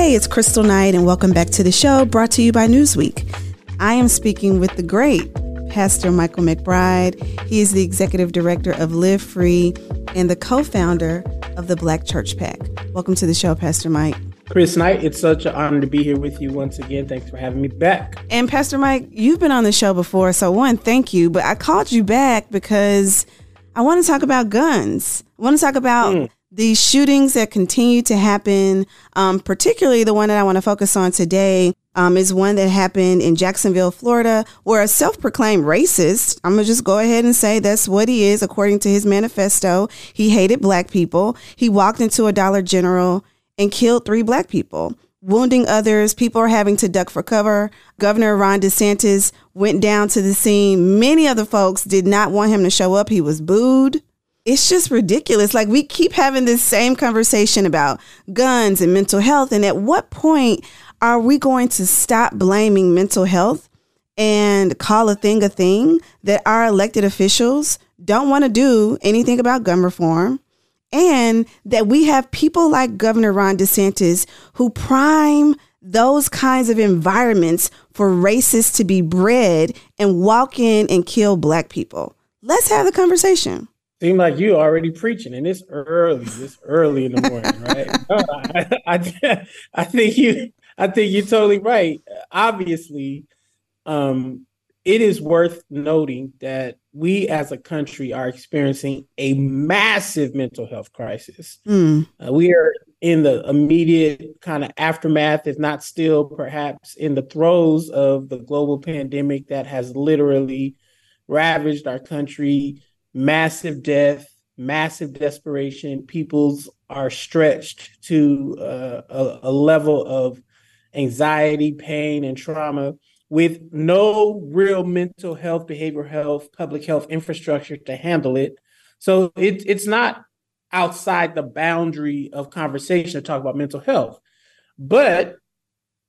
Hey, it's Kristal Knight, and welcome back to the show brought to you by Newsweek. I am speaking with the great Pastor Michael McBride. He is the executive director of Live Free and the co founder of the Black Church PAC. Welcome to the show, Pastor Mike. Chris Knight, it's such an honor to be here with you once again. Thanks for having me back. And Pastor Mike, you've been on the show before, so one, thank you. But I called you back because I want to talk about guns. I want to talk about mm. These shootings that continue to happen, um, particularly the one that I want to focus on today um, is one that happened in Jacksonville, Florida, where a self proclaimed racist, I'm going to just go ahead and say that's what he is, according to his manifesto. He hated black people. He walked into a Dollar General and killed three black people, wounding others. People are having to duck for cover. Governor Ron DeSantis went down to the scene. Many of the folks did not want him to show up. He was booed it's just ridiculous. Like we keep having this same conversation about guns and mental health. And at what point are we going to stop blaming mental health and call a thing a thing that our elected officials don't want to do anything about gun reform? And that we have people like Governor Ron DeSantis who prime those kinds of environments for racists to be bred and walk in and kill black people. Let's have the conversation. Seem like you already preaching, and it's early. It's early in the morning, right? I, I, I, think you I think you're totally right. Obviously, um, it is worth noting that we as a country are experiencing a massive mental health crisis. Mm. Uh, we are in the immediate kind of aftermath, if not still perhaps in the throes of the global pandemic that has literally ravaged our country, massive death, massive desperation. People's are stretched to uh, a, a level of anxiety, pain, and trauma with no real mental health, behavioral health, public health infrastructure to handle it. So it, it's not outside the boundary of conversation to talk about mental health. But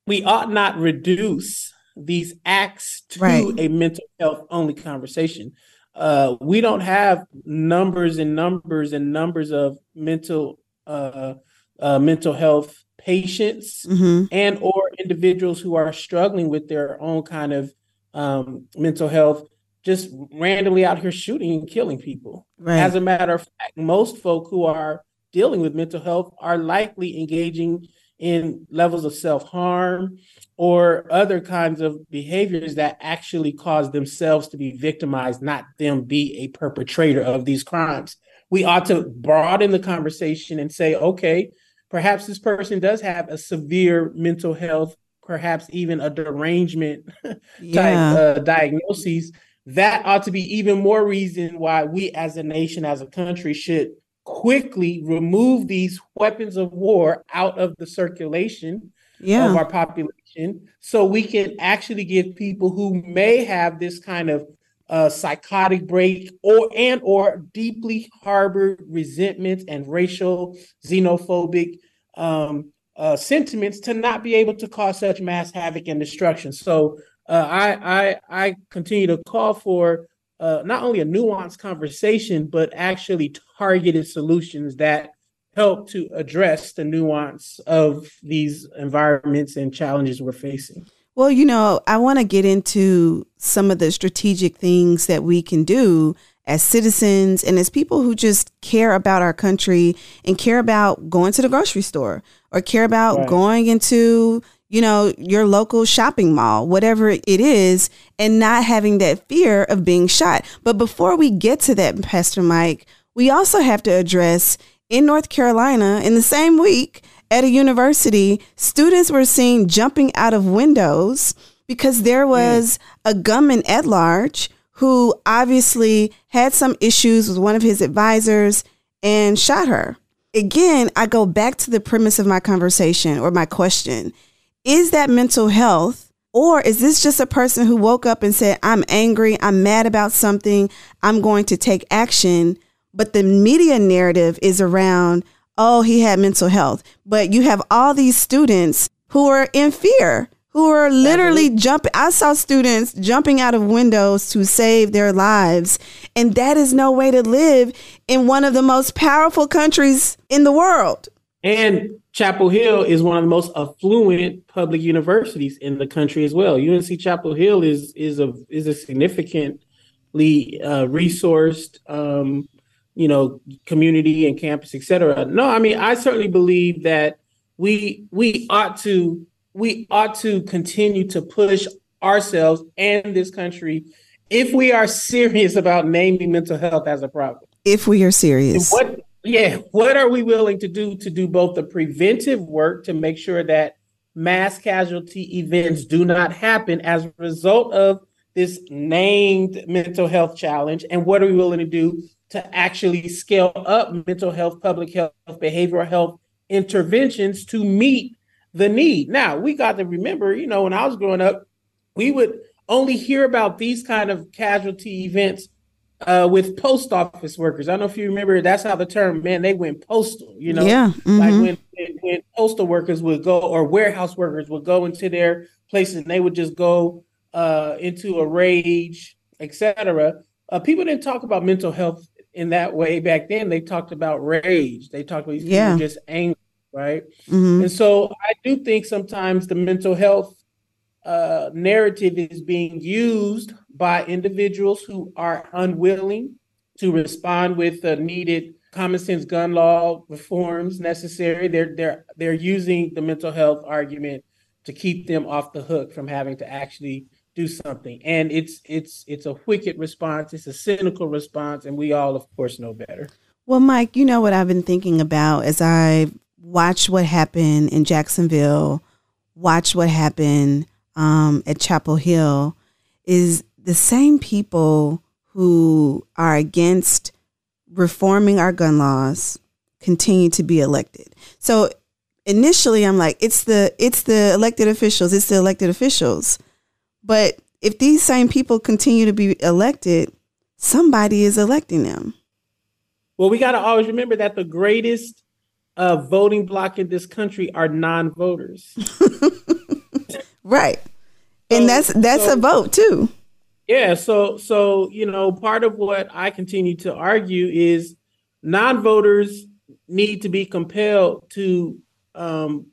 we ought not reduce these acts to right. a mental health only conversation. Uh, we don't have numbers and numbers and numbers of mental uh, uh, mental health patients mm-hmm. and or individuals who are struggling with their own kind of um, mental health just randomly out here shooting and killing people right. as a matter of fact most folk who are dealing with mental health are likely engaging in levels of self-harm or other kinds of behaviors that actually cause themselves to be victimized not them be a perpetrator of these crimes we ought to broaden the conversation and say okay perhaps this person does have a severe mental health, perhaps even a derangement yeah. type uh, diagnoses. That ought to be even more reason why we as a nation, as a country, should quickly remove these weapons of war out of the circulation yeah. of our population so we can actually give people who may have this kind of uh, psychotic break or and or deeply harbored resentment and racial xenophobic um, uh, sentiments to not be able to cause such mass havoc and destruction. So uh, I, I I continue to call for uh, not only a nuanced conversation but actually targeted solutions that help to address the nuance of these environments and challenges we're facing. Well, you know, I want to get into some of the strategic things that we can do as citizens and as people who just care about our country and care about going to the grocery store or care about right. going into, you know, your local shopping mall, whatever it is, and not having that fear of being shot. But before we get to that, Pastor Mike, we also have to address in North Carolina in the same week at a university, students were seen jumping out of windows because there mm. was a gunman at large who obviously had some issues with one of his advisors and shot her. Again, I go back to the premise of my conversation or my question. Is that mental health or is this just a person who woke up and said, I'm angry, I'm mad about something, I'm going to take action? But the media narrative is around, oh, he had mental health. But you have all these students who are in fear, who are literally jumping. I saw students jumping out of windows to save their lives. And that is no way to live in one of the most powerful countries in the world. And Chapel Hill is one of the most affluent public universities in the country as well. UNC Chapel Hill is is a is a significantly uh, resourced, um, you know, community and campus, et cetera. No, I mean, I certainly believe that we we ought to we ought to continue to push ourselves and this country if we are serious about naming mental health as a problem. If we are serious. What yeah, what are we willing to do to do both the preventive work to make sure that mass casualty events do not happen as a result of this named mental health challenge? And what are we willing to do to actually scale up mental health, public health, behavioral health interventions to meet the need? Now, we got to remember, you know, when I was growing up, we would only hear about these kind of casualty events uh, with post office workers. I don't know if you remember. That's how the term man they went postal. You know, yeah, mm-hmm. like when, when postal workers would go or warehouse workers would go into their places and they would just go uh, into a rage, etc. Uh, people didn't talk about mental health in that way back then. They talked about rage. They talked about yeah. just angry, right? Mm-hmm. And so I do think sometimes the mental health uh, narrative is being used by individuals who are unwilling to respond with the needed common sense gun law reforms necessary. They're they're they're using the mental health argument to keep them off the hook from having to actually do something. And it's it's it's a wicked response. It's a cynical response, and we all, of course, know better. Well, Mike, you know what I've been thinking about as I watched what happened in Jacksonville, watched what happened um, at Chapel Hill, is the same people who are against reforming our gun laws continue to be elected. So initially I'm like it's the it's the elected officials, it's the elected officials. But if these same people continue to be elected, somebody is electing them. Well, we got to always remember that the greatest uh, voting bloc in this country are non-voters. right. So, and that's that's so, a vote too. Yeah, so so you know, part of what I continue to argue is non-voters need to be compelled to um,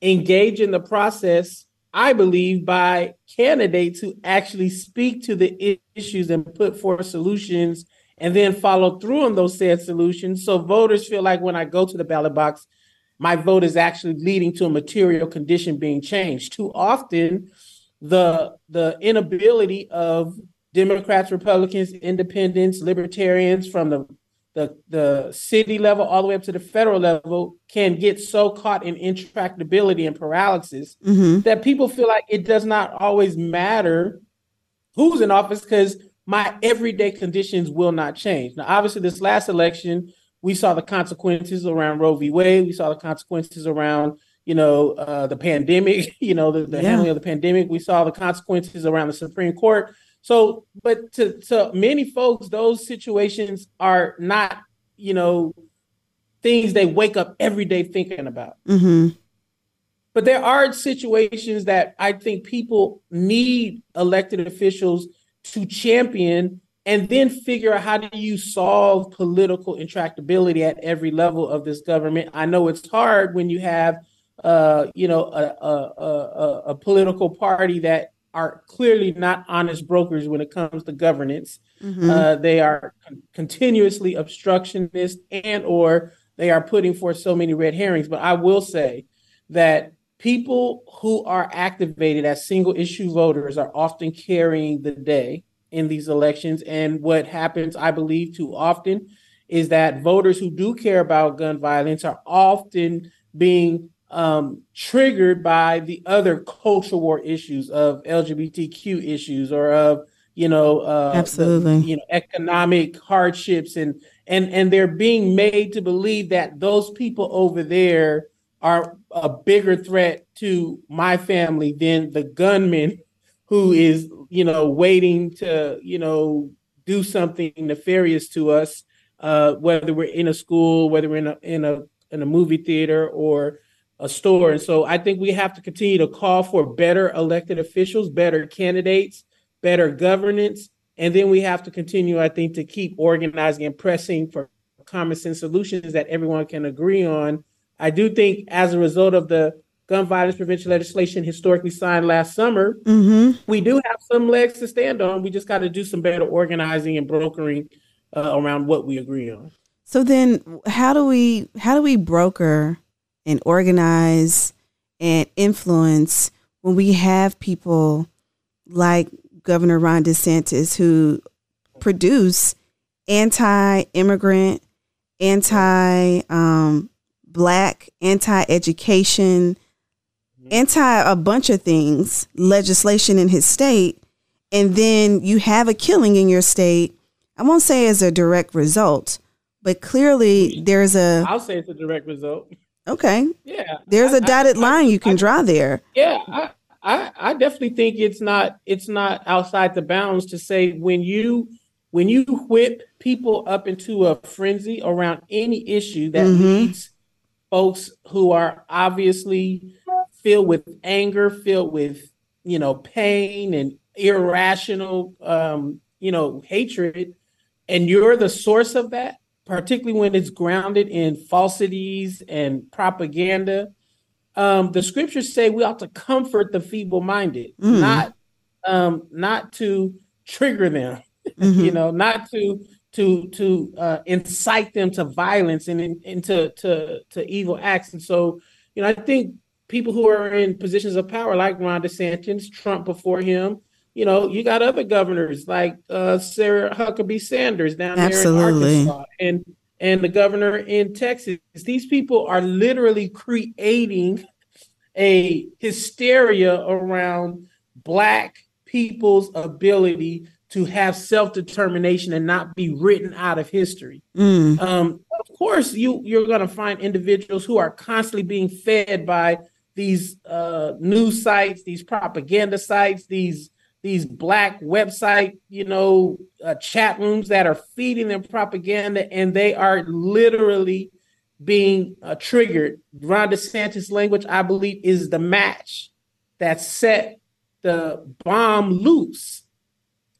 engage in the process. I believe by candidates who actually speak to the issues and put forth solutions, and then follow through on those said solutions. So voters feel like when I go to the ballot box, my vote is actually leading to a material condition being changed. Too often, the the inability of Democrats, Republicans, Independents, Libertarians from the the, the city level all the way up to the federal level can get so caught in intractability and paralysis mm-hmm. that people feel like it does not always matter who's in office because my everyday conditions will not change. Now, obviously, this last election, we saw the consequences around Roe v. Wade. We saw the consequences around you know, uh, the pandemic, you know, the, the yeah. handling of the pandemic. We saw the consequences around the Supreme Court. So, but to, to many folks, those situations are not, you know, things they wake up every day thinking about. Mm-hmm. But there are situations that I think people need elected officials to champion and then figure out how do you solve political intractability at every level of this government. I know it's hard when you have uh, you know, a, a, a, a, political party that are clearly not honest brokers when it comes to governance. Mm-hmm. Uh, they are con- continuously obstructionist and or they are putting forth so many red herrings. But I will say that people who are activated as single issue voters are often carrying the day in these elections. And what happens, I believe, too often is that voters who do care about gun violence are often being um, triggered by the other cultural war issues of LGBTQ issues or of you know uh, absolutely. the, you know economic hardships and and and they're being made to believe that those people over there are a bigger threat to my family than the gunman who is you know waiting to you know do something nefarious to us uh, whether we're in a school whether we're in a in a in a movie theater or a store and so i think we have to continue to call for better elected officials better candidates better governance and then we have to continue i think to keep organizing and pressing for common sense solutions that everyone can agree on i do think as a result of the gun violence prevention legislation historically signed last summer, mm-hmm. we do have some legs to stand on. We just got to do some better organizing and brokering uh, around what we agree on. So then, how do we how do we broker and organize and influence when we have people like Governor Ron DeSantis who produce anti-immigrant, anti um, black, anti-education anti a bunch of things, legislation in his state, and then you have a killing in your state. I won't say as a direct result, but clearly there's a. I'll say it's a direct result. Okay. Yeah. There's a dotted I, line you can I, draw there. Yeah, I, I I definitely think it's not it's not outside the bounds to say when you when you whip people up into a frenzy around any issue that mm-hmm. leads folks who are obviously filled with anger, filled with you know pain and irrational um, you know hatred, and you're the source of that, particularly when it's grounded in falsities and propaganda. Um, the scriptures say we ought to comfort the feeble-minded, mm. not um, not to trigger them, mm-hmm. you know, not to to to uh, incite them to violence and into to to evil acts. And so, you know, I think people who are in positions of power, like Ron DeSantis, Trump before him. You know, you got other governors like uh, Sarah Huckabee Sanders down Absolutely. there in Arkansas, and and the governor in Texas. These people are literally creating a hysteria around black people's ability to have self determination and not be written out of history. Mm. Um, of course, you you're going to find individuals who are constantly being fed by these uh, news sites, these propaganda sites, these these black website, you know, uh, chat rooms that are feeding them propaganda, and they are literally being uh, triggered. Ron DeSantis' language, I believe, is the match that set the bomb loose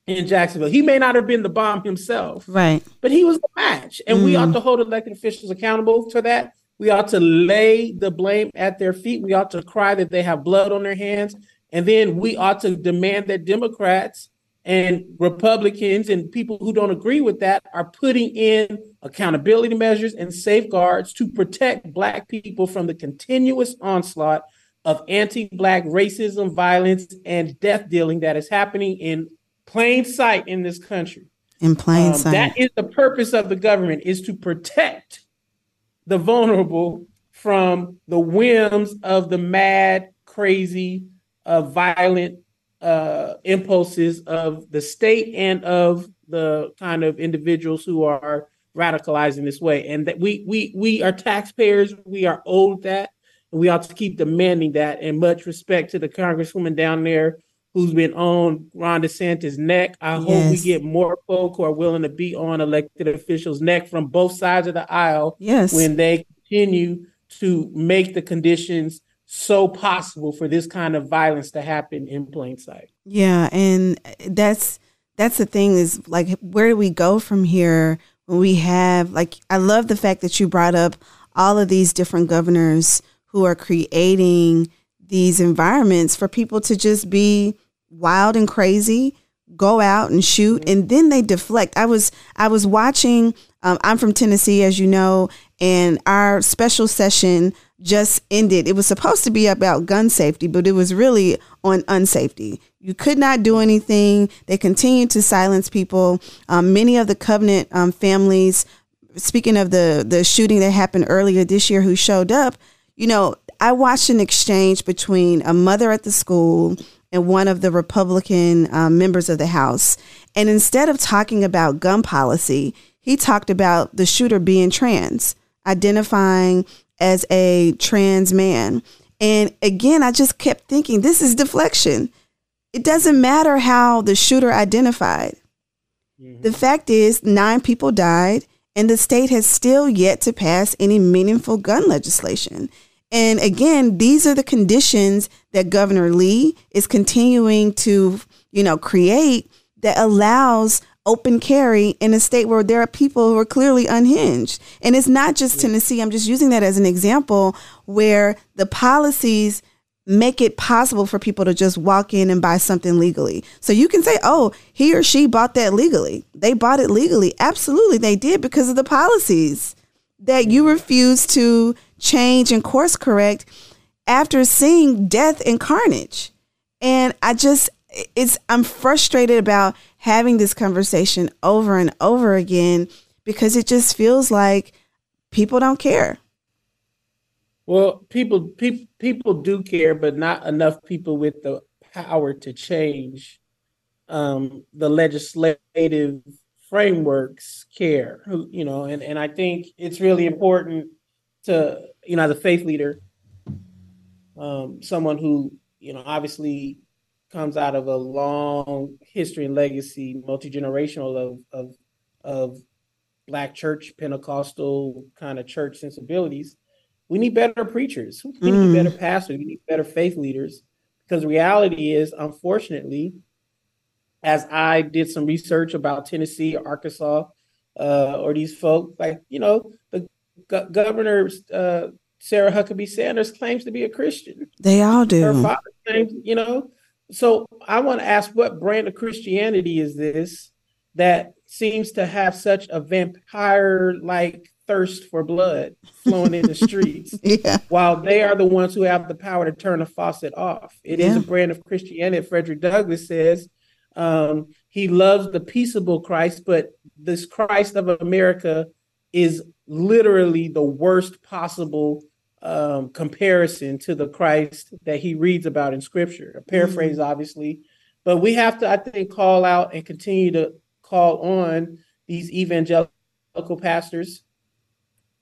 in Jacksonville. He may not have been the bomb himself, right? But he was the match, and mm. we ought to hold elected officials accountable for that. We ought to lay the blame at their feet. We ought to cry that they have blood on their hands. And then we ought to demand that Democrats and Republicans and people who don't agree with that are putting in accountability measures and safeguards to protect Black people from the continuous onslaught of anti Black racism, violence, and death dealing that is happening in plain sight in this country. In plain um, sight. That is the purpose of the government is to protect the vulnerable from the whims of the mad, crazy, uh, violent uh, impulses of the state and of the kind of individuals who are radicalizing this way. And that we we we are taxpayers. We are owed that, and we ought to keep demanding that. And much respect to the congresswoman down there who's been on Ron DeSantis' neck. I yes. hope we get more folk who are willing to be on elected officials' neck from both sides of the aisle. Yes. When they continue to make the conditions so possible for this kind of violence to happen in plain sight. Yeah, and that's that's the thing is like where do we go from here when we have like I love the fact that you brought up all of these different governors who are creating these environments for people to just be wild and crazy go out and shoot and then they deflect i was i was watching um, i'm from tennessee as you know and our special session just ended. It was supposed to be about gun safety but it was really on unsafety. You could not do anything. They continued to silence people. Um, many of the covenant um, families speaking of the the shooting that happened earlier this year who showed up you know, I watched an exchange between a mother at the school and one of the Republican um, members of the House. And instead of talking about gun policy, he talked about the shooter being trans, identifying as a trans man. And again, I just kept thinking, this is deflection. It doesn't matter how the shooter identified. Mm-hmm. The fact is, nine people died, and the state has still yet to pass any meaningful gun legislation. And again, these are the conditions that Governor Lee is continuing to, you know, create that allows open carry in a state where there are people who are clearly unhinged. And it's not just Tennessee. I'm just using that as an example where the policies make it possible for people to just walk in and buy something legally. So you can say, oh, he or she bought that legally. They bought it legally. Absolutely, they did because of the policies that you refuse to change and course correct after seeing death and carnage. And I just it's I'm frustrated about having this conversation over and over again because it just feels like people don't care. Well, people people people do care, but not enough people with the power to change um, the legislative frameworks care. Who you know, and and I think it's really important to you know as a faith leader, um, someone who you know obviously comes out of a long history and legacy, multi generational of of of black church Pentecostal kind of church sensibilities. We need better preachers. We need mm. better pastors. We need better faith leaders. Because the reality is, unfortunately, as I did some research about Tennessee, Arkansas, uh, or these folks, like you know, the Go- Governor uh, Sarah Huckabee Sanders claims to be a Christian. They all do. Her father claims, you know. So I want to ask, what brand of Christianity is this that seems to have such a vampire-like thirst for blood flowing in the streets, yeah. while they are the ones who have the power to turn the faucet off? It yeah. is a brand of Christianity. Frederick Douglass says um, he loves the peaceable Christ, but this Christ of America is literally the worst possible um, comparison to the Christ that he reads about in Scripture. A paraphrase, mm-hmm. obviously, but we have to, I think, call out and continue to call on these evangelical pastors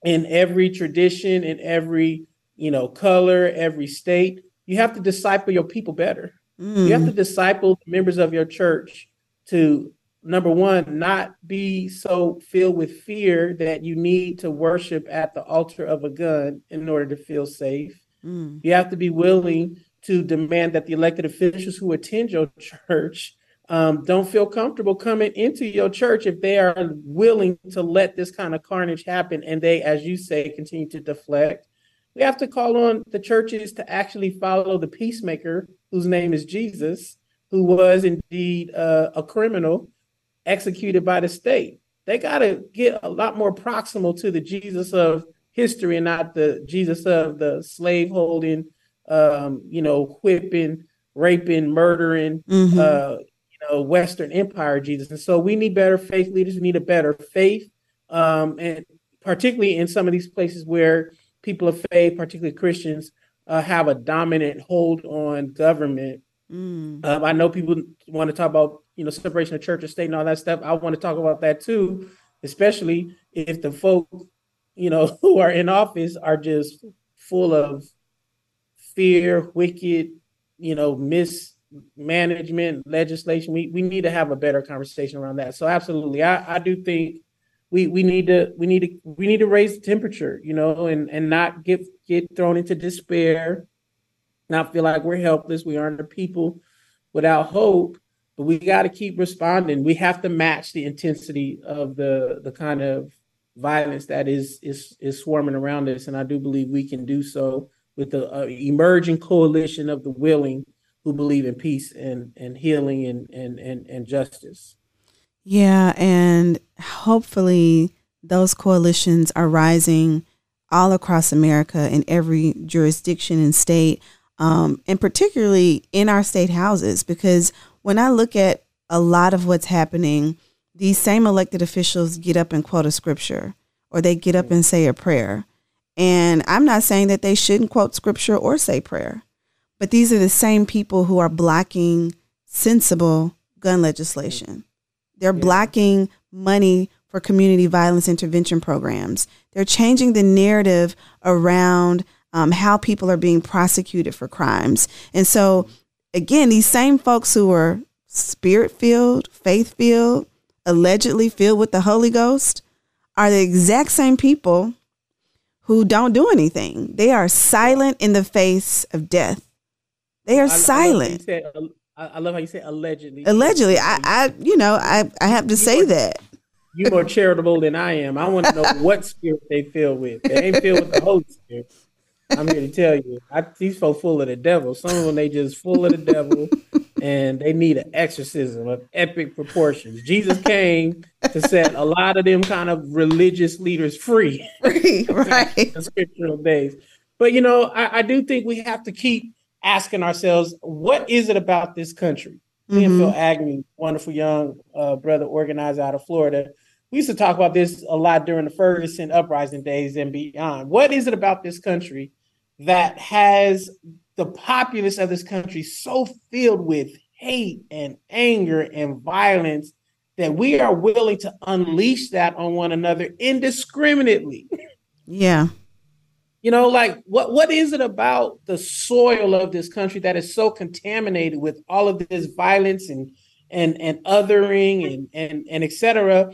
in every tradition, in every you know color, every state. You have to disciple your people better. Mm. You have to mm. disciple members of your church to number one, not be so filled with fear that you need to worship at the altar of a gun in order to feel safe. Mm. You have to be willing to demand that the elected officials who attend your church um, don't feel comfortable coming into your church if they are willing to let this kind of carnage happen and they, as you say, continue to deflect. We have to call on the churches to actually follow the peacemaker, whose name is Jesus, who was indeed uh, a criminal executed by the state. They got to get a lot more proximal to the Jesus of history and not the Jesus of the slave holding, um, you know, whipping, raping, murdering, mm-hmm. uh, you know, Western Empire Jesus. And so we need better faith leaders. We need a better faith, um, and particularly in some of these places where people of faith, particularly Christians, uh, have a dominant hold on government. Mm. Um, I know people want to talk about you know, separation of church and state and all that stuff. I want to talk about that too, especially if the folk, you know, who are in office are just full of fear, wicked, you know, mismanagement, legislation. We we need to have a better conversation around that. So absolutely, I, I do think we we need to we need to we need to raise the temperature, you know, and and not get get thrown into despair, not feel like we're helpless. We aren't a people without hope but we got to keep responding. We have to match the intensity of the the kind of violence that is is is swarming around us, and I do believe we can do so with the uh, emerging coalition of the willing who believe in peace and and healing and and and, and justice. Yeah, and hopefully those coalitions are rising all across America in every jurisdiction and state, um, and particularly in our state houses, because when I look at a lot of what's happening, these same elected officials get up and quote a scripture or they get up and say a prayer. And I'm not saying that they shouldn't quote scripture or say prayer, but these are the same people who are blocking sensible gun legislation. They're yeah. blocking money for community violence intervention programs. They're changing the narrative around um, how people are being prosecuted for crimes. And so, again, these same folks who are spirit filled, faith filled, allegedly filled with the Holy Ghost are the exact same people who don't do anything. They are silent in the face of death. They are I, silent. I love, said, I love how you say allegedly. Allegedly, I, I, you know, I, I have to you say are, that. You more charitable than I am. I want to know what spirit they filled with. They ain't filled with the Holy Spirit. I'm here to tell you, I, these folks full of the devil. Some of them they just full of the devil, and they need an exorcism of epic proportions. Jesus came to set a lot of them kind of religious leaders free, free right? scriptural days. But you know, I, I, do think we have to keep asking ourselves, what is it about this country? Mm-hmm. Me and Phil Agnew, wonderful young uh, brother organizer out of Florida, we used to talk about this a lot during the Ferguson uprising days and beyond. What is it about this country that has the populace of this country so filled with hate and anger and violence that we are willing to unleash that on one another indiscriminately. Yeah. You know, like what what is it about the soil of this country that is so contaminated with all of this violence and and and othering and and and etc.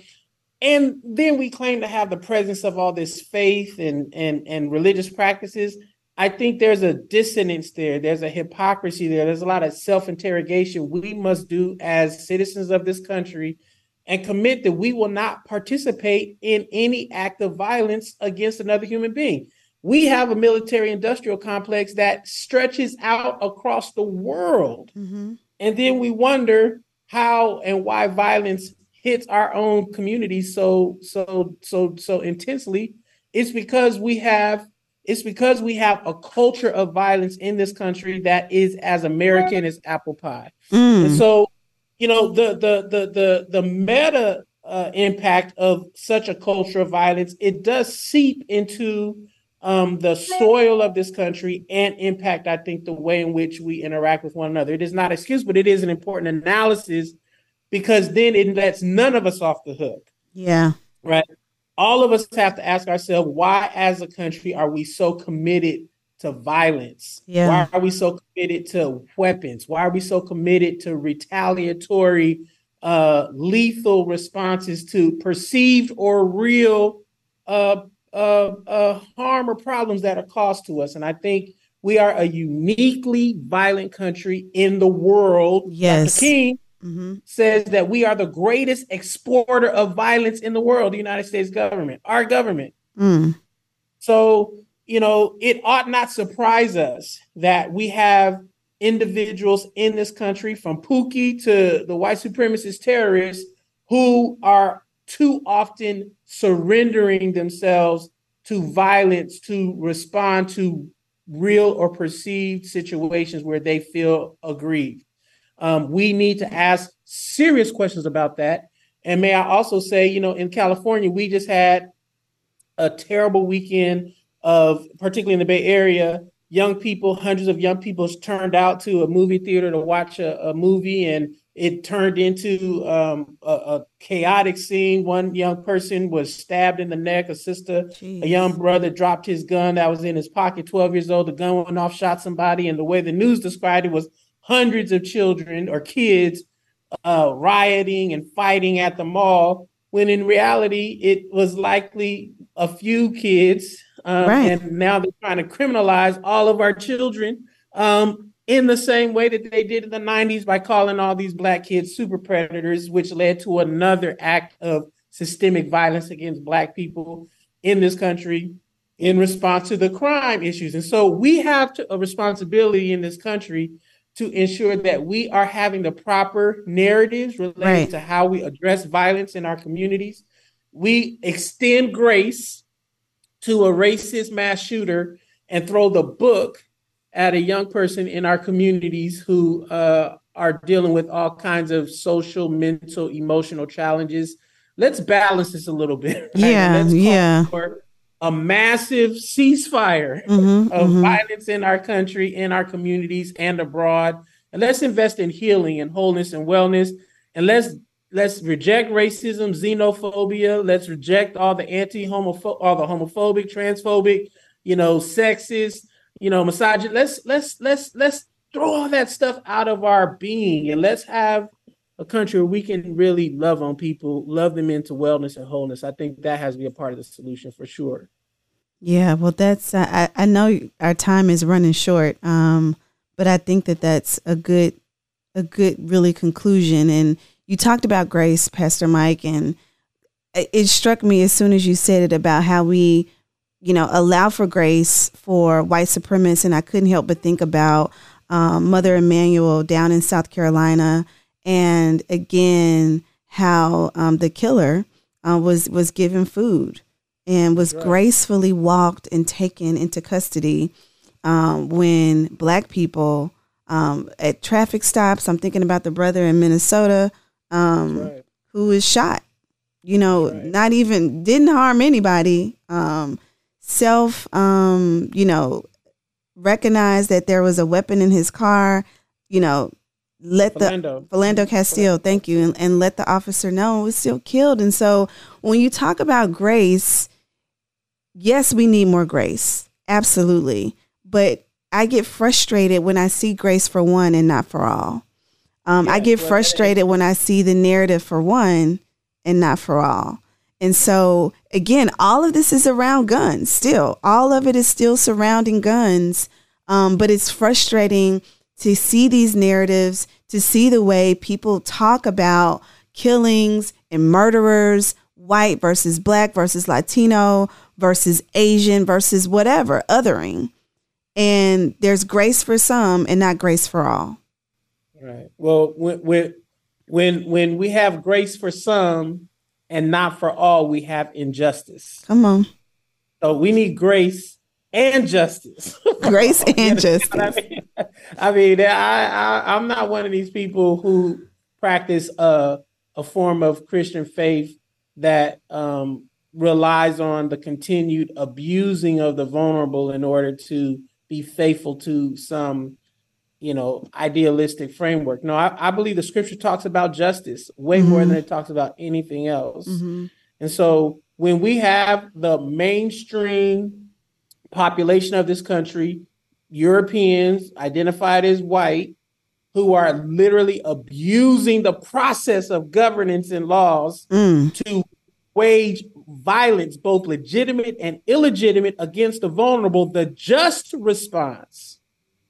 And then we claim to have the presence of all this faith and and and religious practices I think there's a dissonance there. There's a hypocrisy there. There's a lot of self interrogation we must do as citizens of this country and commit that we will not participate in any act of violence against another human being. We have a military industrial complex that stretches out across the world. Mm-hmm. And then we wonder how and why violence hits our own community so so so so intensely. It's because we have it's because we have a culture of violence in this country that is as American as apple pie. Mm. And so, you know, the the the the the meta uh, impact of such a culture of violence it does seep into um, the soil of this country and impact, I think, the way in which we interact with one another. It is not excuse, but it is an important analysis because then it lets none of us off the hook. Yeah. Right? All of us have to ask ourselves why as a country are we so committed to violence? Yeah. why are we so committed to weapons? Why are we so committed to retaliatory uh, lethal responses to perceived or real uh, uh, uh harm or problems that are caused to us? And i think we are a uniquely violent country in the world. Yes. King mm-hmm. says that we are the greatest exporter of violence in the world, the United States government, our government. Mm. So, you know, it ought not surprise us that we have individuals in this country, from Pookie to the white supremacist terrorists, who are too often surrendering themselves to violence to respond to real or perceived situations where they feel aggrieved. Um, we need to ask serious questions about that. And may I also say, you know, in California, we just had a terrible weekend of, particularly in the Bay Area, young people, hundreds of young people turned out to a movie theater to watch a, a movie, and it turned into um, a, a, chaotic scene. One young person was stabbed in the neck. A sister, Jeez. a young brother, dropped his gun that was in his pocket. Twelve years old, the gun went off, shot somebody, and the way the news described it was hundreds of children or kids uh, rioting and fighting at the mall, when in reality it was likely a few kids. Um, right. And now they're trying to criminalize all of our children um, in the same way that they did in the 90s by calling all these black kids super predators, which led to another act of systemic violence against black people in this country in response to the crime issues. And so we have to, a responsibility in this country to ensure that we are having the proper narratives related right. to how we address violence in our communities. We extend grace to a racist mass shooter and throw the book at a young person in our communities who uh, are dealing with all kinds of social, mental, emotional challenges. Let's balance this a little bit. Right? Yeah, yeah. For, a massive ceasefire Mhm, of mhm. violence in our country, in our communities, and abroad. And let's invest in healing and wholeness and wellness. And let's let's reject racism, xenophobia. Let's reject all the anti-homophobic, all the homophobic, transphobic, you know, sexist, you know, misogynist. Let's let's let's let's throw all that stuff out of our being and let's have a country where we can really love on people, love them into wellness and wholeness. I think that has to be a part of the solution for sure. Yeah, well, that's I, I I know our time is running short, um, but I think that that's a good a good really conclusion. And you talked about grace, Pastor Mike, and it it struck me as soon as you said it about how we, you know, allow for grace for white supremacists, and I couldn't help but think about um, Mother Emanuel down in South Carolina, and again how um, the killer uh, was was given food and was Right. gracefully walked and taken into custody um, when black people um, at traffic stops. I'm thinking about the brother in Minnesota um, Right. who was shot. You know, Right. not even didn't harm anybody. Um, self, um, you know, recognized that there was a weapon in his car. You know, let the Philando. Philando Castile, thank you, and, and let the officer know it was still killed. And so when you talk about grace, yes, we need more grace. Absolutely. But I get frustrated when I see grace for one and not for all. Um, I get well, frustrated when I see the narrative for one and not for all. And so, again, all of this is around guns still. All of it is still surrounding guns. Um, but it's frustrating to see these narratives, to see the way people talk about killings and murderers, white versus black versus Latino versus Asian versus whatever, othering. And there's grace for some and not grace for all. Right. Well, when when when we have grace for some and not for all, we have injustice. Come on. So we need grace and justice. Grace and justice. I mean, I I, I'm not one of these people who practice a a form of Christian faith that um, relies on the continued abusing of the vulnerable in order to be faithful to some you know, idealistic framework. No, I, I believe the scripture talks about justice way more than it talks about anything else. Mhm. And so when we have the mainstream population of this country, Europeans identified as white, who are literally abusing the process of governance and laws Mm. to wage violence, both legitimate and illegitimate, against the vulnerable, the just response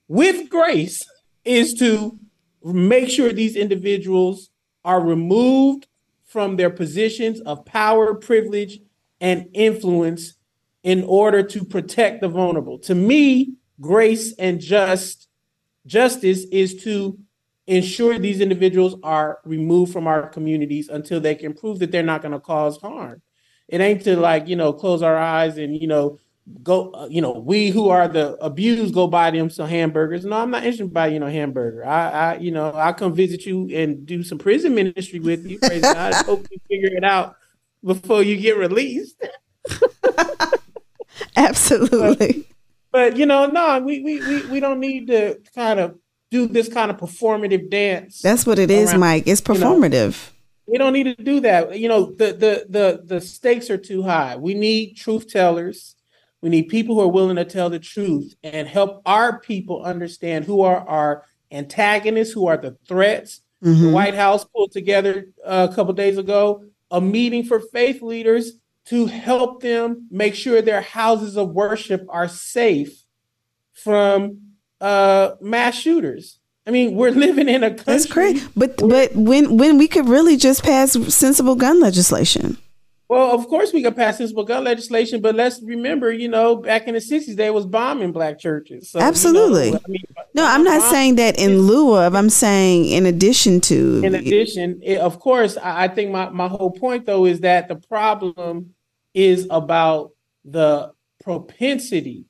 with grace is to make sure these individuals are removed from their positions of power, privilege, and influence in order to protect the vulnerable. To me, grace and just justice is to ensure these individuals are removed from our communities until they can prove that they're not going to cause harm. It ain't to like, you know, close our eyes and, you know, go, uh, you know, we who are the abused go buy them some hamburgers. No, I'm not interested in buying, you know, hamburger. I, I, you know, I'll come visit you and do some prison ministry with you. Praise God. I hope you figure it out before you get released. Absolutely. But you know, no, we we we, we don't need to kind of do this kind of performative dance. That's what it is, around- Mike. It's you know. performative. we don't need to do that. You know, the the the the stakes are too high. We need truth tellers. We need people who are willing to tell the truth and help our people understand who are our antagonists, who are the threats. The Mhm. White House pulled together uh, a couple days ago a meeting for faith leaders to help them make sure their houses of worship are safe from uh, mass shooters. I mean, we're living in a country. That's great. But but when when we could really just pass sensible gun legislation. Well, of course we could pass sensible gun legislation, but let's remember, you know, back in the '60s, they was bombing black churches. So, you know, Absolutely. I mean, No, I'm not saying that in lieu of. I'm saying in addition to. In addition, it, of course, I, I think my, my whole point though is that the problem is about the propensity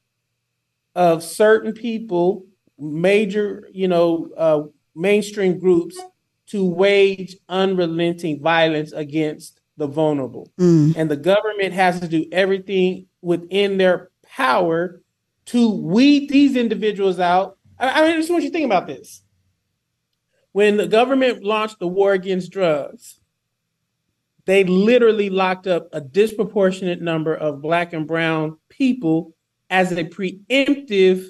of certain people, major, you know, uh, mainstream groups, to wage unrelenting violence against the vulnerable. Mm. And the government has to do everything within their power to weed these individuals out. I, I just want you to think about this. When the government launched the war against drugs, they literally locked up a disproportionate number of black and brown people as a preemptive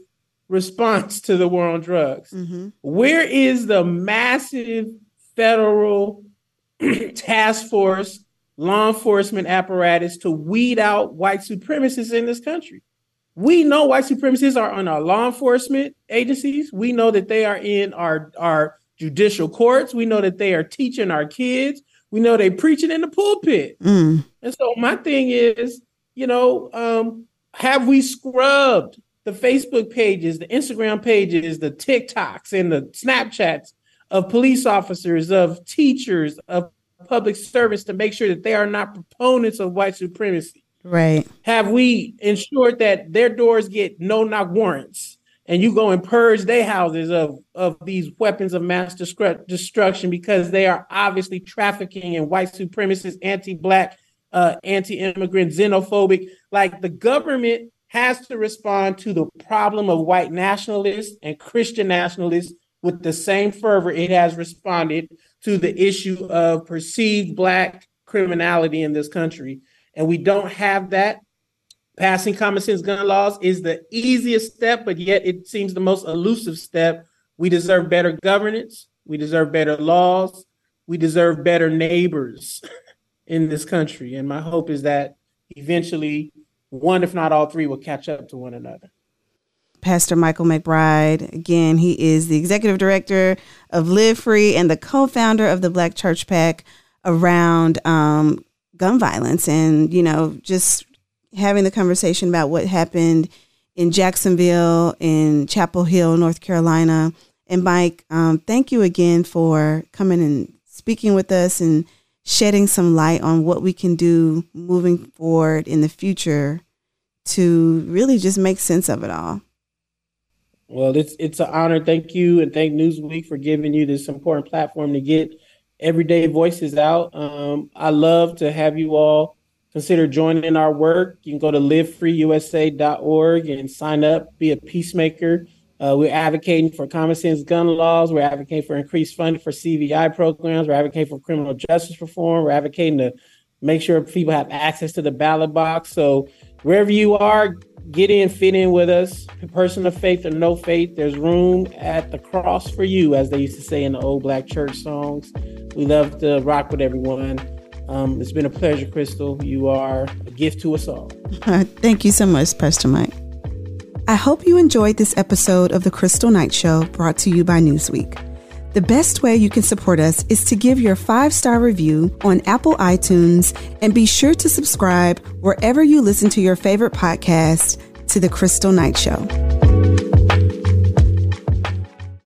response to the war on drugs. Mm-hmm. Where is the massive federal task force, law enforcement apparatus to weed out white supremacists in this country? We know white supremacists are on our law enforcement agencies. We know that they are in our, our judicial courts. We know that they are teaching our kids. We know they preaching in the pulpit. Mm. And so my thing is, you know, um, have we scrubbed the Facebook pages, the Instagram pages, the TikToks, and the Snapchats of police officers, of teachers, of public servants to make sure that they are not proponents of white supremacy? Right. Have we ensured that their doors get no knock warrants? and you go and purge their houses of, of these weapons of mass destruction because they are obviously trafficking in white supremacist, anti-black, uh, anti-immigrant, xenophobic. Like the government has to respond to the problem of white nationalists and Christian nationalists with the same fervor it has responded to the issue of perceived black criminality in this country. And we don't have that Passing common sense gun laws is the easiest step, but yet it seems the most elusive step. We deserve better governance. We deserve better laws. We deserve better neighbors in this country. And my hope is that eventually one, if not all three, will catch up to one another. Pastor Michael McBride. Again, he is the executive director of Live Free and the co founder of the Black Church PAC around um, gun violence and, you know, just having the conversation about what happened in Jacksonville, in Chapel Hill, North Carolina. And Mike, um, thank you again for coming and speaking with us and shedding some light on what we can do moving forward in the future to really just make sense of it all. Well, it's it's an honor. Thank you, and thank Newsweek for giving you this important platform to get everyday voices out. Um, I love to have you all consider joining our work, you can go to livefreeusa.org and sign up, be a peacemaker. Uh, we're advocating for common sense gun laws. We're advocating for increased funding for CVI programs. We're advocating for criminal justice reform. We're advocating to make sure people have access to the ballot box. So wherever you are, get in, fit in with us. Person of faith or no faith, there's room at the cross for you, as they used to say in the old black church songs. We love to rock with everyone. Um, it's been a pleasure, Kristal. You are a gift to us all. Thank you so much, Pastor Mike. I hope you enjoyed this episode of The Kristal Knight Show brought to you by Newsweek. The best way you can support us is to give your five star review on Apple iTunes and be sure to subscribe wherever you listen to your favorite podcast to The Kristal Knight Show.